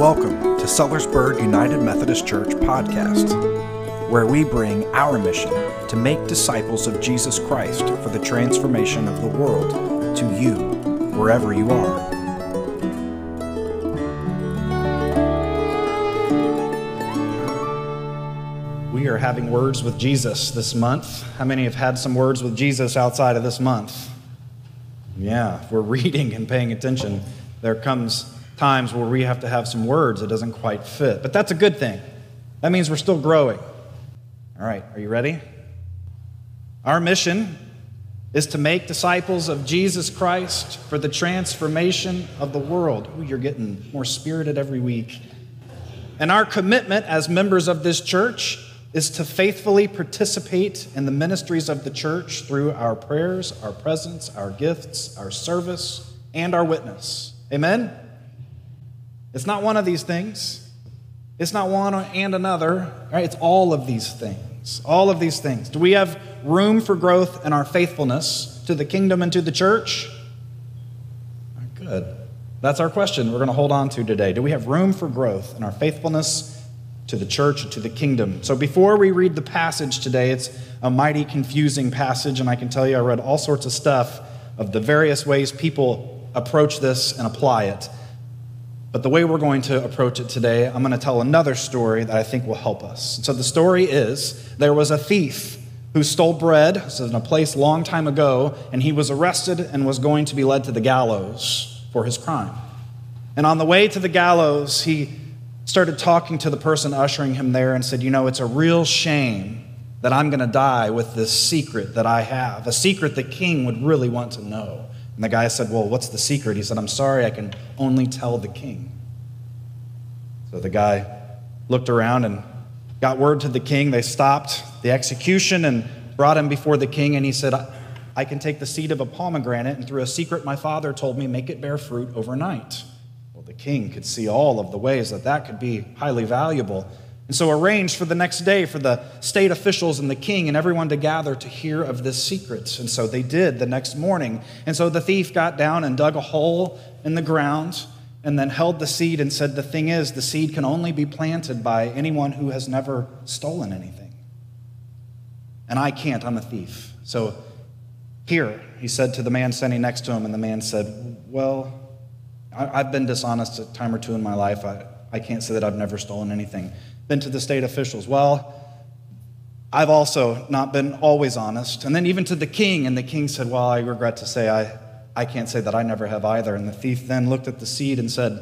Welcome to Sellersburg United Methodist Church podcast, where we bring our mission to make disciples of Jesus Christ for the transformation of the world to you, wherever you are. We are having words with Jesus this month. How many have had some words with Jesus outside of this month? Yeah, if we're reading and paying attention, there comes times where we have to have some words that doesn't quite fit. But that's a good thing. That means we're still growing. All right, are you ready? Our mission is to make disciples of Jesus Christ for the transformation of the world. Ooh, you're getting more spirited every week. And our commitment as members of this church is to faithfully participate in the ministries of the church through our prayers, our presence, our gifts, our service, and our witness. Amen? It's not one of these things. It's not one and another, right? It's all of these things. All of these things. Do we have room for growth in our faithfulness to the kingdom and to the church? Good. That's our question we're going to hold on to today. Do we have room for growth in our faithfulness to the church and to the kingdom? So before we read the passage today, it's a mighty confusing passage, and I can tell you I read all sorts of stuff of the various ways people approach this and apply it. But the way we're going to approach it today, I'm going to tell another story that I think will help us. So the story is there was a thief who stole bread, in a place long time ago, and he was arrested and was going to be led to the gallows for his crime. And on the way to the gallows, he started talking to the person ushering him there and said, You know, it's a real shame that I'm going to die with this secret that I have, a secret the king would really want to know. And the guy said, Well, what's the secret? He said, I'm sorry, I can only tell the king. So the guy looked around and got word to the king. They stopped the execution and brought him before the king. And he said, I can take the seed of a pomegranate and through a secret my father told me, make it bear fruit overnight. Well, the king could see all of the ways that that could be highly valuable. And so arranged for the next day for the state officials and the king and everyone to gather to hear of this secret. And so they did the next morning. And so the thief got down and dug a hole in the ground and then held the seed and said, The thing is, the seed can only be planted by anyone who has never stolen anything. And I can't, I'm a thief. So here, he said to the man standing next to him, and the man said, Well, I've been dishonest a time or two in my life. I, I can't say that I've never stolen anything been to the state officials. Well, I've also not been always honest. And then even to the king, and the king said, Well, I regret to say, I, I can't say that I never have either. And the thief then looked at the seed and said,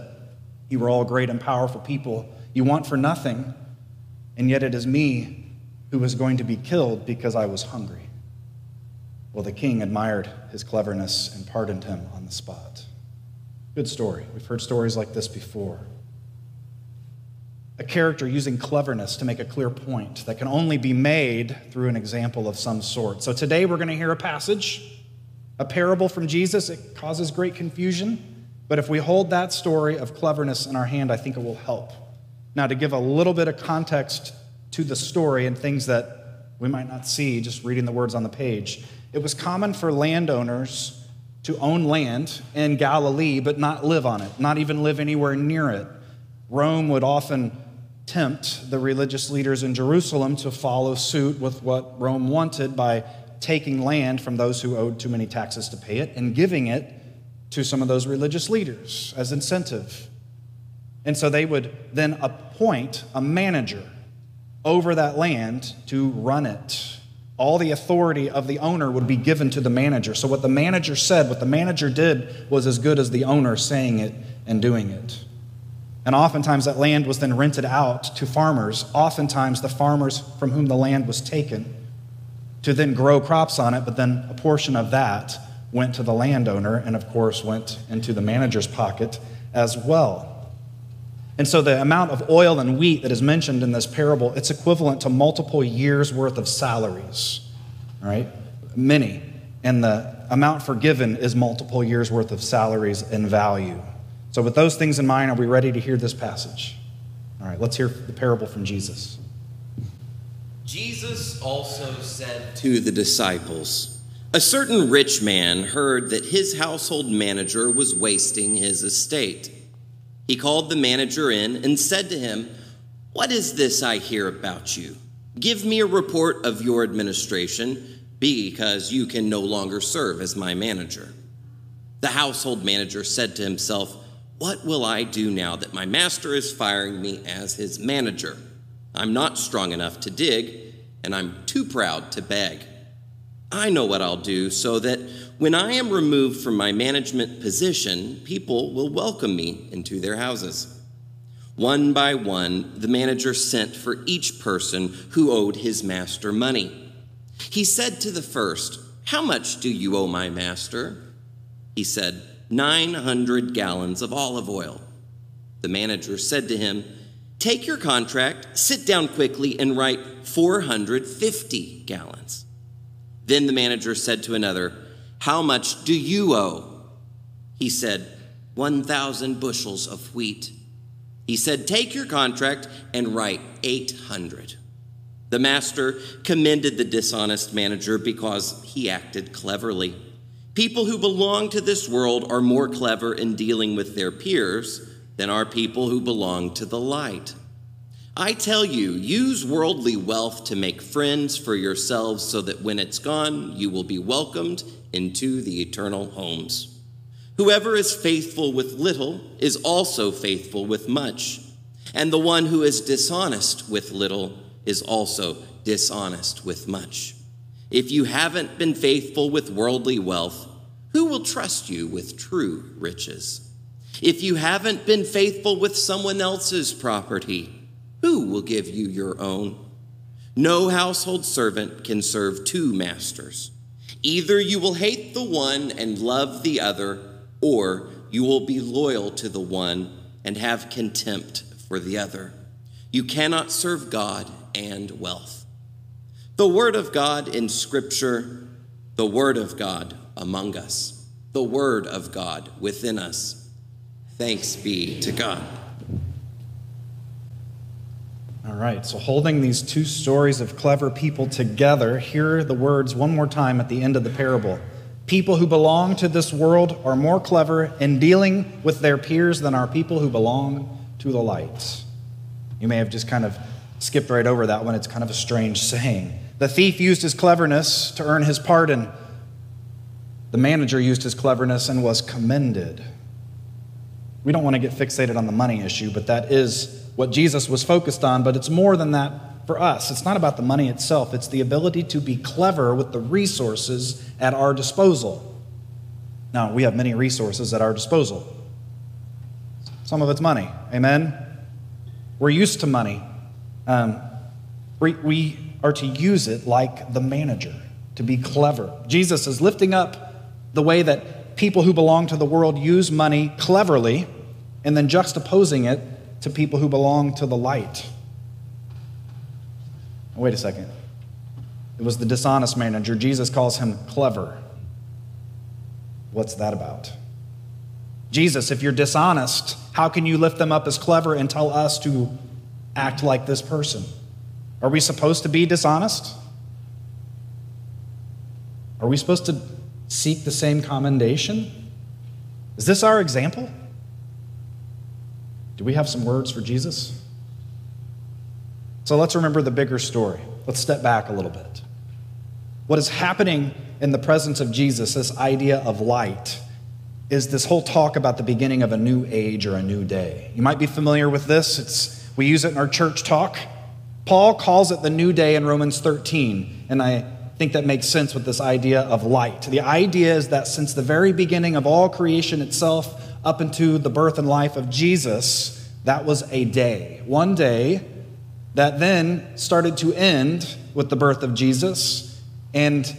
You were all great and powerful people. You want for nothing, and yet it is me who was going to be killed because I was hungry. Well, the king admired his cleverness and pardoned him on the spot. Good story. We've heard stories like this before a character using cleverness to make a clear point that can only be made through an example of some sort. So today we're going to hear a passage, a parable from Jesus. It causes great confusion, but if we hold that story of cleverness in our hand, I think it will help. Now, to give a little bit of context to the story and things that we might not see just reading the words on the page, it was common for landowners to own land in Galilee but not live on it, not even live anywhere near it. Rome would often tempt the religious leaders in Jerusalem to follow suit with what Rome wanted by taking land from those who owed too many taxes to pay it and giving it to some of those religious leaders as incentive. And so they would then appoint a manager over that land to run it. All the authority of the owner would be given to the manager. So, what the manager said, what the manager did, was as good as the owner saying it and doing it. And oftentimes that land was then rented out to farmers, oftentimes the farmers from whom the land was taken, to then grow crops on it, but then a portion of that went to the landowner and, of course, went into the manager's pocket as well. And so the amount of oil and wheat that is mentioned in this parable, it's equivalent to multiple years' worth of salaries, right? Many. And the amount forgiven is multiple years' worth of salaries in value. So, with those things in mind, are we ready to hear this passage? All right, let's hear the parable from Jesus. Jesus also said to the disciples, A certain rich man heard that his household manager was wasting his estate. He called the manager in and said to him, What is this I hear about you? Give me a report of your administration, because you can no longer serve as my manager. The household manager said to himself, What will I do now that my master is firing me as his manager? I'm not strong enough to dig, and I'm too proud to beg. I know what I'll do so that when I am removed from my management position, people will welcome me into their houses. One by one, the manager sent for each person who owed his master money. He said to the first, How much do you owe my master? He said, 900 gallons of olive oil. The manager said to him, Take your contract, sit down quickly, and write 450 gallons. Then the manager said to another, How much do you owe? He said, 1,000 bushels of wheat. He said, Take your contract and write 800. The master commended the dishonest manager because he acted cleverly. People who belong to this world are more clever in dealing with their peers than are people who belong to the light. I tell you, use worldly wealth to make friends for yourselves so that when it's gone, you will be welcomed into the eternal homes. Whoever is faithful with little is also faithful with much, and the one who is dishonest with little is also dishonest with much. If you haven't been faithful with worldly wealth, who will trust you with true riches? If you haven't been faithful with someone else's property, who will give you your own? No household servant can serve two masters. Either you will hate the one and love the other, or you will be loyal to the one and have contempt for the other. You cannot serve God and wealth. The Word of God in Scripture, the Word of God among us, the Word of God within us. Thanks be to God. All right, so holding these two stories of clever people together, hear the words one more time at the end of the parable. People who belong to this world are more clever in dealing with their peers than are people who belong to the light. You may have just kind of skipped right over that one. It's kind of a strange saying. The thief used his cleverness to earn his pardon. The manager used his cleverness and was commended. We don't want to get fixated on the money issue, but that is what Jesus was focused on. But it's more than that for us. It's not about the money itself, it's the ability to be clever with the resources at our disposal. Now, we have many resources at our disposal. Some of it's money. Amen? We're used to money. Um, we, we are to use it like the manager, to be clever. Jesus is lifting up the way that people who belong to the world use money cleverly and then juxtaposing it to people who belong to the light. Wait a second. It was the dishonest manager. Jesus calls him clever. What's that about? Jesus, if you're dishonest, how can you lift them up as clever and tell us to act like this person? Are we supposed to be dishonest? Are we supposed to seek the same commendation? Is this our example? Do we have some words for Jesus? So let's remember the bigger story. Let's step back a little bit. What is happening in the presence of Jesus, this idea of light, is this whole talk about the beginning of a new age or a new day. You might be familiar with this. It's, we use it in our church talk. Paul calls it the new day in Romans 13, and I think that makes sense with this idea of light. The idea is that since the very beginning of all creation itself, up into the birth and life of Jesus, that was a day. One day that then started to end with the birth of Jesus and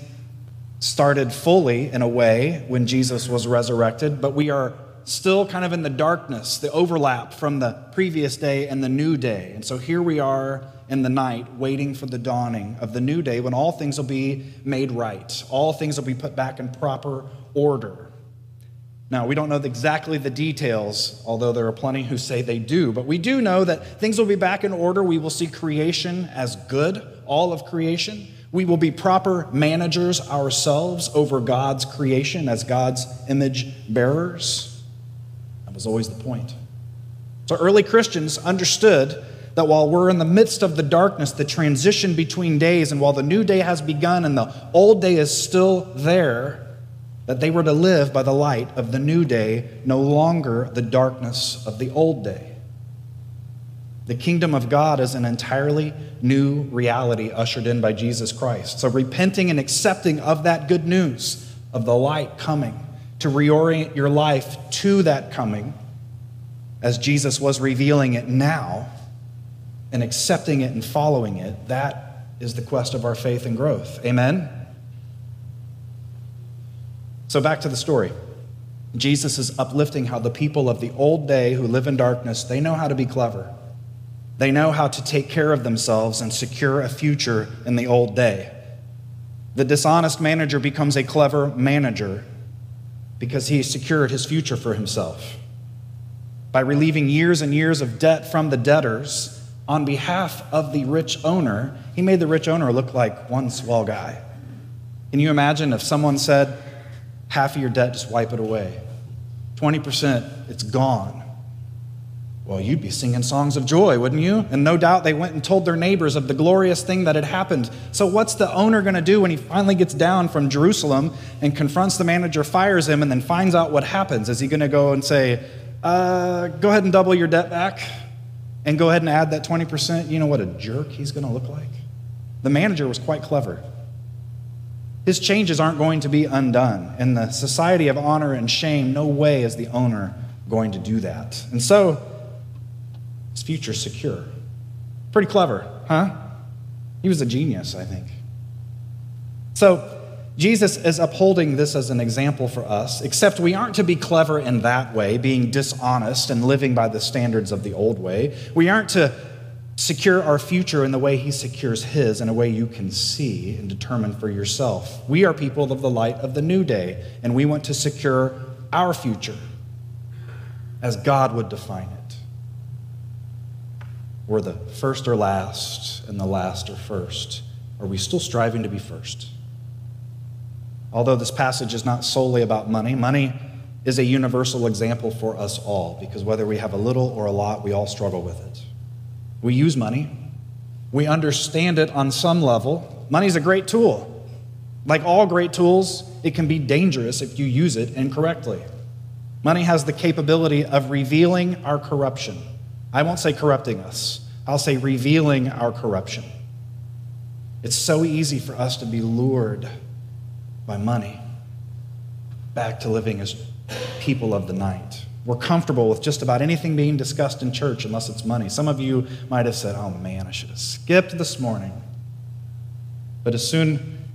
started fully in a way when Jesus was resurrected, but we are still kind of in the darkness, the overlap from the previous day and the new day. And so here we are in the night, waiting for the dawning of the new day when all things will be made right, all things will be put back in proper order. Now, we don't know exactly the details, although there are plenty who say they do, but we do know that things will be back in order. We will see creation as good, all of creation. We will be proper managers ourselves over God's creation as God's image bearers. That was always the point. So early Christians understood that while we're in the midst of the darkness, the transition between days, and while the new day has begun and the old day is still there, that they were to live by the light of the new day, no longer the darkness of the old day. The kingdom of God is an entirely new reality ushered in by Jesus Christ. So, repenting and accepting of that good news of the light coming to reorient your life to that coming as Jesus was revealing it now and accepting it and following it, that is the quest of our faith and growth. Amen? So, back to the story. Jesus is uplifting how the people of the old day who live in darkness, they know how to be clever. They know how to take care of themselves and secure a future in the old day. The dishonest manager becomes a clever manager because he secured his future for himself. By relieving years and years of debt from the debtors on behalf of the rich owner, he made the rich owner look like one swell guy. Can you imagine if someone said, half of your debt, just wipe it away? 20%, it's gone. Well, you'd be singing songs of joy, wouldn't you? And no doubt they went and told their neighbors of the glorious thing that had happened. So, what's the owner going to do when he finally gets down from Jerusalem and confronts the manager, fires him, and then finds out what happens? Is he going to go and say, uh, Go ahead and double your debt back and go ahead and add that 20%? You know what a jerk he's going to look like? The manager was quite clever. His changes aren't going to be undone. In the society of honor and shame, no way is the owner going to do that. And so, his future secure. Pretty clever, huh? He was a genius, I think. So, Jesus is upholding this as an example for us, except we aren't to be clever in that way, being dishonest and living by the standards of the old way. We aren't to secure our future in the way he secures his, in a way you can see and determine for yourself. We are people of the light of the new day, and we want to secure our future as God would define it. We're the first or last, and the last or first. Are we still striving to be first? Although this passage is not solely about money, money is a universal example for us all because whether we have a little or a lot, we all struggle with it. We use money, we understand it on some level. Money is a great tool. Like all great tools, it can be dangerous if you use it incorrectly. Money has the capability of revealing our corruption. I won't say corrupting us, I'll say revealing our corruption. It's so easy for us to be lured by money back to living as people of the night. We're comfortable with just about anything being discussed in church unless it's money. Some of you might have said, Oh man, I should have skipped this morning. But as soon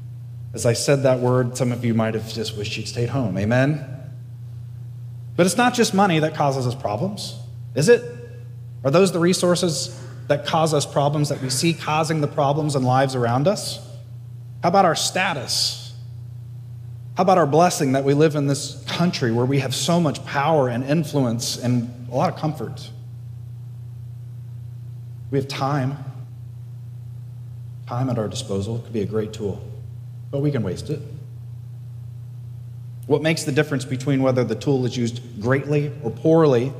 as I said that word, some of you might have just wished you'd stayed home. Amen? But it's not just money that causes us problems, is it? Are those the resources that cause us problems that we see causing the problems in lives around us? How about our status? How about our blessing that we live in this country where we have so much power and influence and a lot of comfort? We have time. Time at our disposal could be a great tool, but we can waste it. What makes the difference between whether the tool is used greatly or poorly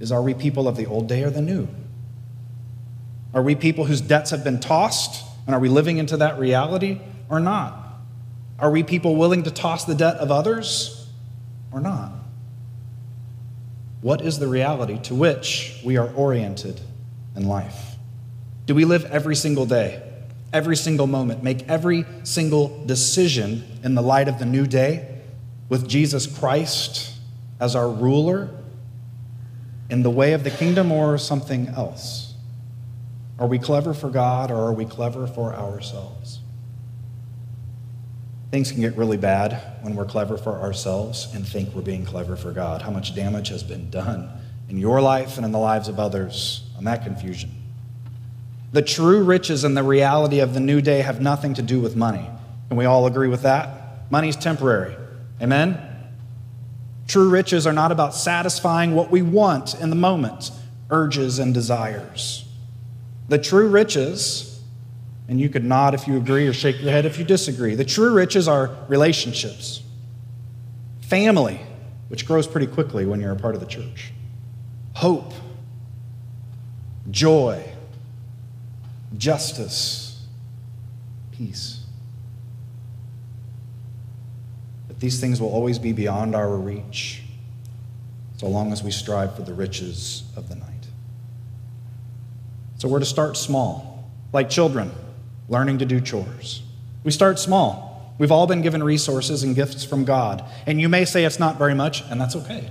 is are we people of the old day or the new? Are we people whose debts have been tossed? And are we living into that reality or not? Are we people willing to toss the debt of others or not? What is the reality to which we are oriented in life? Do we live every single day, every single moment, make every single decision in the light of the new day with Jesus Christ as our ruler in the way of the kingdom or something else? Are we clever for God or are we clever for ourselves? Things can get really bad when we're clever for ourselves and think we're being clever for God. How much damage has been done in your life and in the lives of others on that confusion? The true riches and the reality of the new day have nothing to do with money. Can we all agree with that? Money's temporary. Amen? True riches are not about satisfying what we want in the moment, urges and desires. The true riches, and you could nod if you agree or shake your head if you disagree, the true riches are relationships, family, which grows pretty quickly when you're a part of the church, hope, joy, justice, peace. But these things will always be beyond our reach so long as we strive for the riches of the night. So we're to start small, like children learning to do chores. We start small. We've all been given resources and gifts from God. And you may say it's not very much, and that's okay.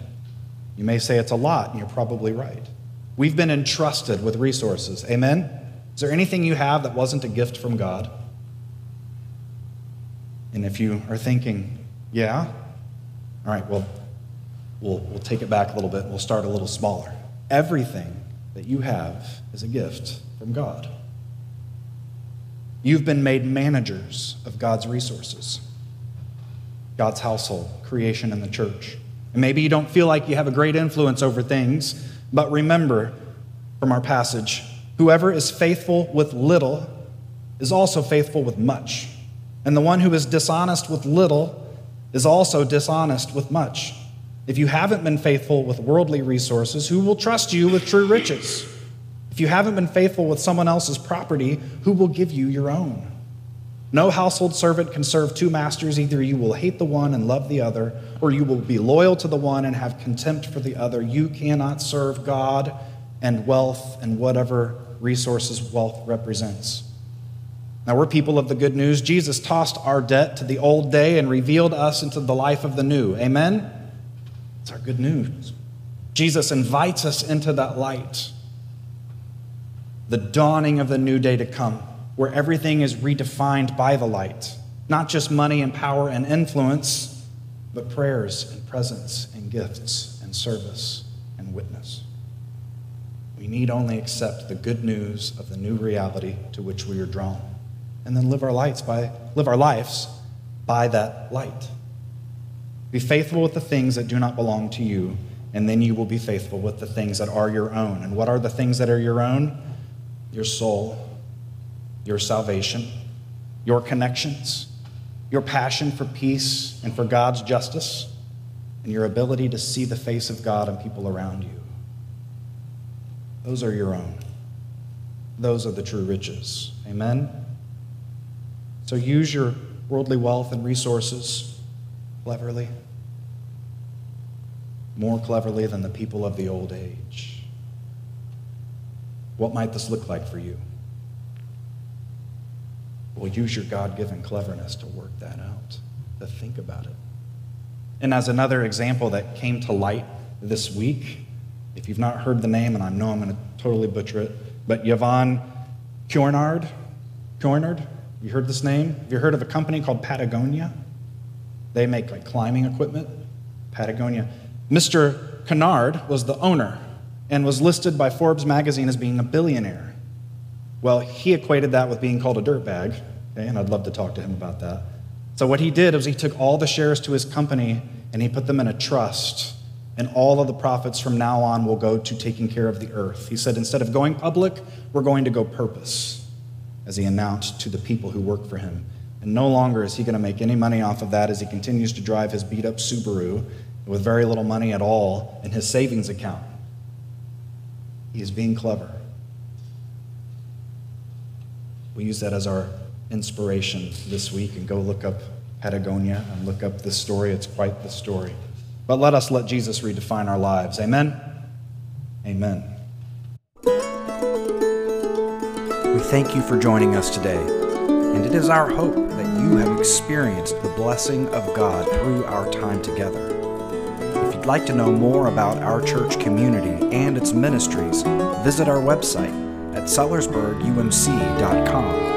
You may say it's a lot, and you're probably right. We've been entrusted with resources. Amen? Is there anything you have that wasn't a gift from God? And if you are thinking, yeah, all right, well, we'll, we'll take it back a little bit. We'll start a little smaller. Everything that you have is a gift from God. You've been made managers of God's resources, God's household, creation, and the church. And maybe you don't feel like you have a great influence over things, but remember from our passage whoever is faithful with little is also faithful with much. And the one who is dishonest with little is also dishonest with much. If you haven't been faithful with worldly resources, who will trust you with true riches? If you haven't been faithful with someone else's property, who will give you your own? No household servant can serve two masters. Either you will hate the one and love the other, or you will be loyal to the one and have contempt for the other. You cannot serve God and wealth and whatever resources wealth represents. Now, we're people of the good news. Jesus tossed our debt to the old day and revealed us into the life of the new. Amen? It's our good news. Jesus invites us into that light the dawning of the new day to come, where everything is redefined by the light. Not just money and power and influence, but prayers and presence and gifts and service and witness. We need only accept the good news of the new reality to which we are drawn, and then live our lives by live our lives by that light. Be faithful with the things that do not belong to you, and then you will be faithful with the things that are your own. And what are the things that are your own? Your soul, your salvation, your connections, your passion for peace and for God's justice, and your ability to see the face of God and people around you. Those are your own. Those are the true riches. Amen? So use your worldly wealth and resources cleverly, more cleverly than the people of the old age. What might this look like for you? Well, use your God given cleverness to work that out, to think about it. And as another example that came to light this week, if you've not heard the name, and I know I'm going to totally butcher it, but Yvon Chouinard, Chouinard, you heard this name? Have you heard of a company called Patagonia? They make like climbing equipment. Patagonia. Mr. Kennard was the owner and was listed by Forbes magazine as being a billionaire. Well, he equated that with being called a dirtbag, okay, and I'd love to talk to him about that. So, what he did was he took all the shares to his company and he put them in a trust, and all of the profits from now on will go to taking care of the earth. He said, instead of going public, we're going to go purpose, as he announced to the people who work for him. And no longer is he going to make any money off of that as he continues to drive his beat up Subaru with very little money at all in his savings account. He is being clever. We use that as our inspiration this week and go look up Patagonia and look up this story. It's quite the story. But let us let Jesus redefine our lives. Amen? Amen. We thank you for joining us today, and it is our hope that you have experienced the blessing of God through our time together you'd like to know more about our church community and its ministries, visit our website at sellersburgumc.com